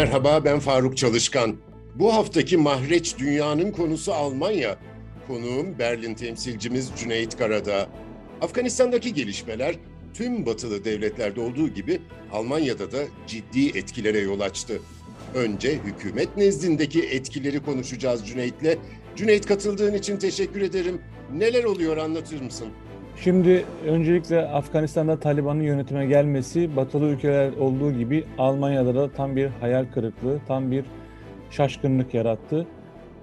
Merhaba ben Faruk Çalışkan. Bu haftaki Mahreç Dünya'nın konusu Almanya. Konuğum Berlin temsilcimiz Cüneyt Karadağ. Afganistan'daki gelişmeler tüm batılı devletlerde olduğu gibi Almanya'da da ciddi etkilere yol açtı. Önce hükümet nezdindeki etkileri konuşacağız Cüneyt'le. Cüneyt katıldığın için teşekkür ederim. Neler oluyor anlatır mısın? Şimdi öncelikle Afganistan'da Taliban'ın yönetime gelmesi batılı ülkeler olduğu gibi Almanya'da da tam bir hayal kırıklığı, tam bir şaşkınlık yarattı.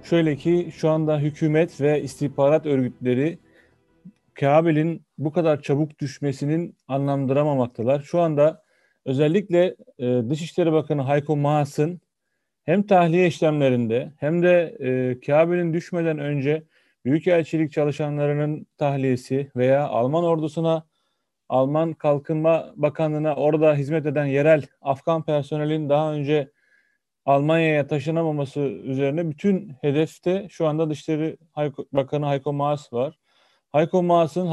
Şöyle ki şu anda hükümet ve istihbarat örgütleri Kabil'in bu kadar çabuk düşmesinin anlamdıramamaktalar. Şu anda özellikle e, Dışişleri Bakanı Hayko Maas'ın hem tahliye işlemlerinde hem de e, Kabil'in düşmeden önce Büyükelçilik çalışanlarının tahliyesi veya Alman ordusuna, Alman Kalkınma Bakanlığı'na orada hizmet eden yerel Afgan personelin daha önce Almanya'ya taşınamaması üzerine bütün hedefte şu anda Dışişleri Bakanı Hayko Maas var. Hayko Maas'ın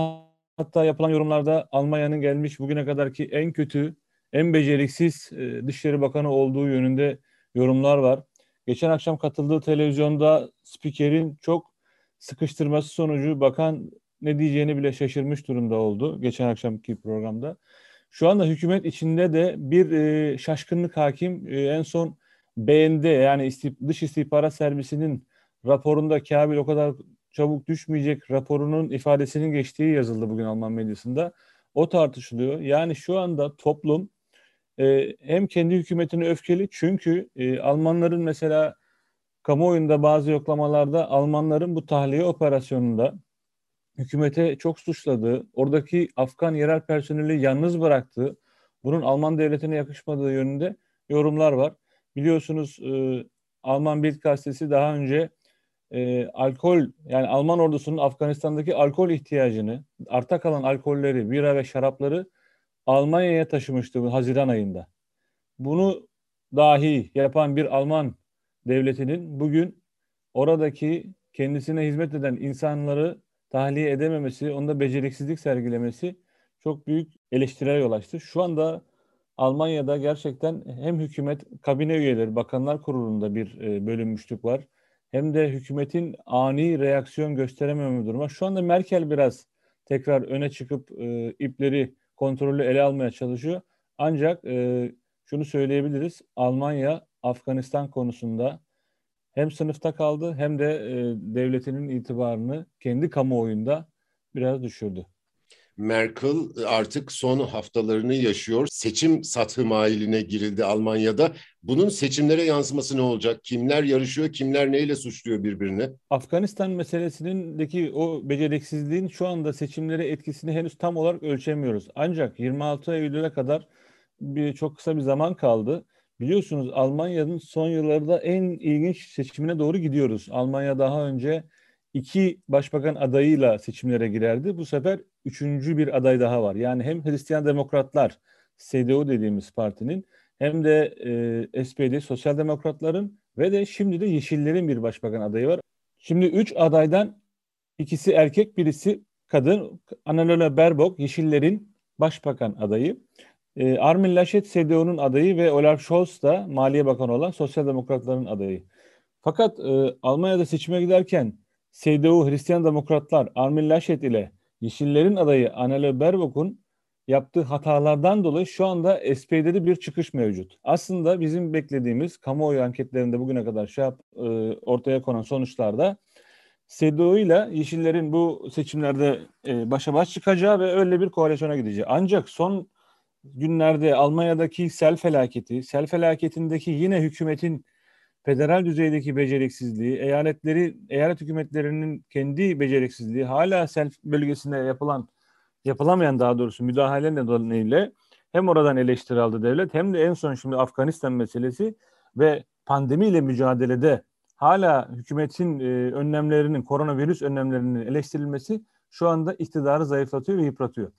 hatta yapılan yorumlarda Almanya'nın gelmiş bugüne kadarki en kötü, en beceriksiz e, Dışişleri Bakanı olduğu yönünde yorumlar var. Geçen akşam katıldığı televizyonda spikerin çok sıkıştırması sonucu bakan ne diyeceğini bile şaşırmış durumda oldu geçen akşamki programda. Şu anda hükümet içinde de bir e, şaşkınlık hakim. E, en son BND yani istih, dış istihbarat servisinin raporunda Kabil o kadar çabuk düşmeyecek raporunun ifadesinin geçtiği yazıldı bugün Alman medyasında. O tartışılıyor. Yani şu anda toplum e, hem kendi hükümetine öfkeli çünkü e, Almanların mesela kamuoyunda bazı yoklamalarda Almanların bu tahliye operasyonunda hükümete çok suçladığı, oradaki Afgan yerel personeli yalnız bıraktığı, bunun Alman devletine yakışmadığı yönünde yorumlar var. Biliyorsunuz e, Alman Bild gazetesi daha önce e, alkol yani Alman ordusunun Afganistan'daki alkol ihtiyacını, arta kalan alkolleri, bira ve şarapları Almanya'ya taşımıştı bu Haziran ayında. Bunu dahi yapan bir Alman devletinin bugün oradaki kendisine hizmet eden insanları tahliye edememesi, onda beceriksizlik sergilemesi çok büyük eleştiriye yol açtı. Şu anda Almanya'da gerçekten hem hükümet kabine üyeleri, bakanlar kurulunda bir e, bölünmüşlük var. Hem de hükümetin ani reaksiyon gösterememe durumu. Şu anda Merkel biraz tekrar öne çıkıp e, ipleri kontrolü ele almaya çalışıyor. Ancak e, şunu söyleyebiliriz. Almanya Afganistan konusunda hem sınıfta kaldı hem de e, devletinin itibarını kendi kamuoyunda biraz düşürdü. Merkel artık son haftalarını yaşıyor. Seçim satı mailine girildi Almanya'da. Bunun seçimlere yansıması ne olacak? Kimler yarışıyor, kimler neyle suçluyor birbirini? Afganistan meselesindeki o beceriksizliğin şu anda seçimlere etkisini henüz tam olarak ölçemiyoruz. Ancak 26 Eylül'e kadar bir çok kısa bir zaman kaldı. Biliyorsunuz Almanya'nın son yıllarda en ilginç seçimine doğru gidiyoruz. Almanya daha önce iki başbakan adayıyla seçimlere girerdi. Bu sefer üçüncü bir aday daha var. Yani hem Hristiyan Demokratlar, CDU dediğimiz partinin hem de e, SPD, Sosyal Demokratların ve de şimdi de Yeşillerin bir başbakan adayı var. Şimdi üç adaydan ikisi erkek, birisi kadın. Annalena Baerbock, Yeşillerin başbakan adayı. E, Armin Laschet CDU'nun adayı ve Olaf Scholz da Maliye Bakanı olan Sosyal Demokratların adayı. Fakat e, Almanya'da seçime giderken CDU Hristiyan Demokratlar Armin Laschet ile Yeşillerin adayı Annalena Baerbock'un yaptığı hatalardan dolayı şu anda SPD'de bir çıkış mevcut. Aslında bizim beklediğimiz kamuoyu anketlerinde bugüne kadar şey yap, e, ortaya konan sonuçlarda CDU ile Yeşillerin bu seçimlerde e, başa baş çıkacağı ve öyle bir koalisyona gideceği. Ancak son günlerde Almanya'daki sel felaketi, sel felaketindeki yine hükümetin federal düzeydeki beceriksizliği, eyaletleri, eyalet hükümetlerinin kendi beceriksizliği, hala sel bölgesinde yapılan, yapılamayan daha doğrusu müdahale nedeniyle hem oradan eleştiri aldı devlet hem de en son şimdi Afganistan meselesi ve pandemiyle mücadelede hala hükümetin e, önlemlerinin, koronavirüs önlemlerinin eleştirilmesi şu anda iktidarı zayıflatıyor ve yıpratıyor.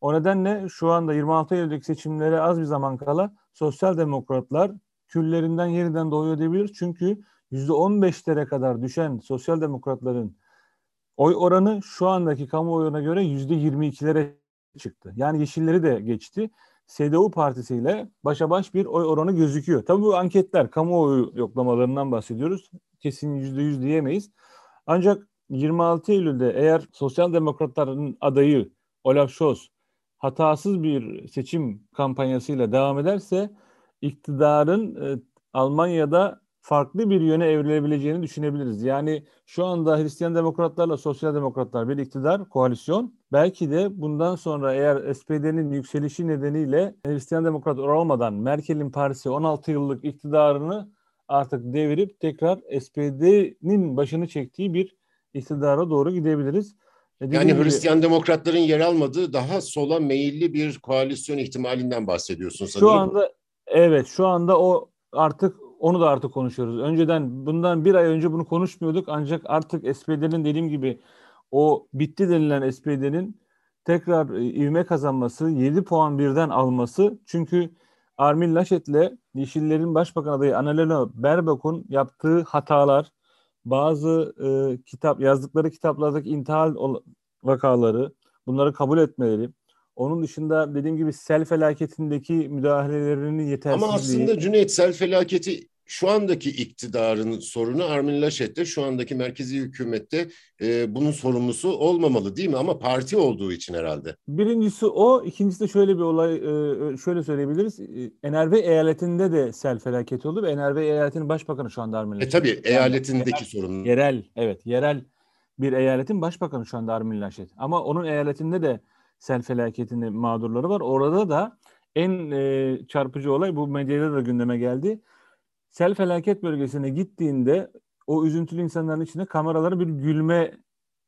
O nedenle şu anda 26 Eylül'deki seçimlere az bir zaman kala sosyal demokratlar küllerinden yeniden doğuyor diyebilir. Çünkü %15'lere kadar düşen sosyal demokratların oy oranı şu andaki kamuoyuna göre %22'lere çıktı. Yani yeşilleri de geçti. CDU partisiyle başa baş bir oy oranı gözüküyor. Tabii bu anketler, kamuoyu yoklamalarından bahsediyoruz. Kesin %100 diyemeyiz. Ancak 26 Eylül'de eğer Sosyal Demokratların adayı Olaf Scholz hatasız bir seçim kampanyasıyla devam ederse iktidarın e, Almanya'da farklı bir yöne evrilebileceğini düşünebiliriz. Yani şu anda Hristiyan demokratlarla sosyal demokratlar bir iktidar, koalisyon. Belki de bundan sonra eğer SPD'nin yükselişi nedeniyle Hristiyan demokrat olmadan Merkel'in Paris'e 16 yıllık iktidarını artık devirip tekrar SPD'nin başını çektiği bir iktidara doğru gidebiliriz. Dediğim yani gibi, Hristiyan demokratların yer almadığı daha sola meyilli bir koalisyon ihtimalinden bahsediyorsun sanırım. Şu anda evet şu anda o artık onu da artık konuşuyoruz. Önceden bundan bir ay önce bunu konuşmuyorduk ancak artık SPD'nin dediğim gibi o bitti denilen SPD'nin tekrar e, ivme kazanması, 7 puan birden alması. Çünkü Armin Laschet'le Yeşillerin Başbakan adayı Annalena Baerbock'un yaptığı hatalar, bazı e, kitap yazdıkları kitaplardaki intihal vakaları, bunları kabul etmeleri, onun dışında dediğim gibi sel felaketindeki müdahalelerinin yetersizliği. Ama aslında Cüneyt sel felaketi şu andaki iktidarın sorunu Armin Laschet'te, şu andaki merkezi hükümette e, bunun sorumlusu olmamalı değil mi? Ama parti olduğu için herhalde. Birincisi o, ikincisi de şöyle bir olay, e, şöyle söyleyebiliriz. E, NRV eyaletinde de sel felaketi oldu ve NRV eyaletinin başbakanı şu anda Armin Laschet. E tabii eyaletindeki yani, sorun. Yerel, evet yerel bir eyaletin başbakanı şu anda Armin Laschet. Ama onun eyaletinde de sel felaketinin mağdurları var. Orada da en e, çarpıcı olay bu medyada da gündeme geldi sel felaket bölgesine gittiğinde o üzüntülü insanların içinde kameralara bir gülme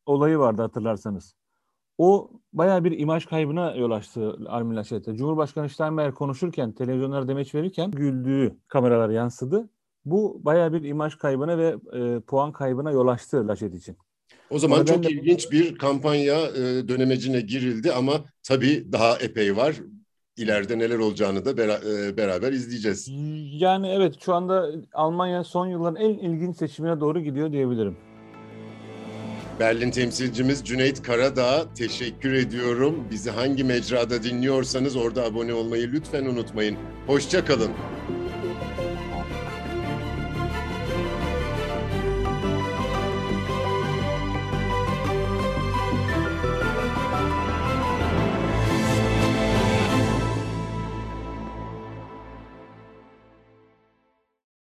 olayı vardı hatırlarsanız. O baya bir imaj kaybına yol açtı Armin Laschet'e. Cumhurbaşkanı Steinmeier konuşurken, televizyonlara demeç verirken güldüğü kameralar yansıdı. Bu baya bir imaj kaybına ve e, puan kaybına yol açtı Laschet için. O zaman çok ilginç bir kampanya e, dönemecine girildi ama tabii daha epey var ileride neler olacağını da bera- beraber izleyeceğiz. Yani evet şu anda Almanya son yılların en ilginç seçimine doğru gidiyor diyebilirim. Berlin temsilcimiz Cüneyt Karadağ teşekkür ediyorum. Bizi hangi mecrada dinliyorsanız orada abone olmayı lütfen unutmayın. Hoşça kalın.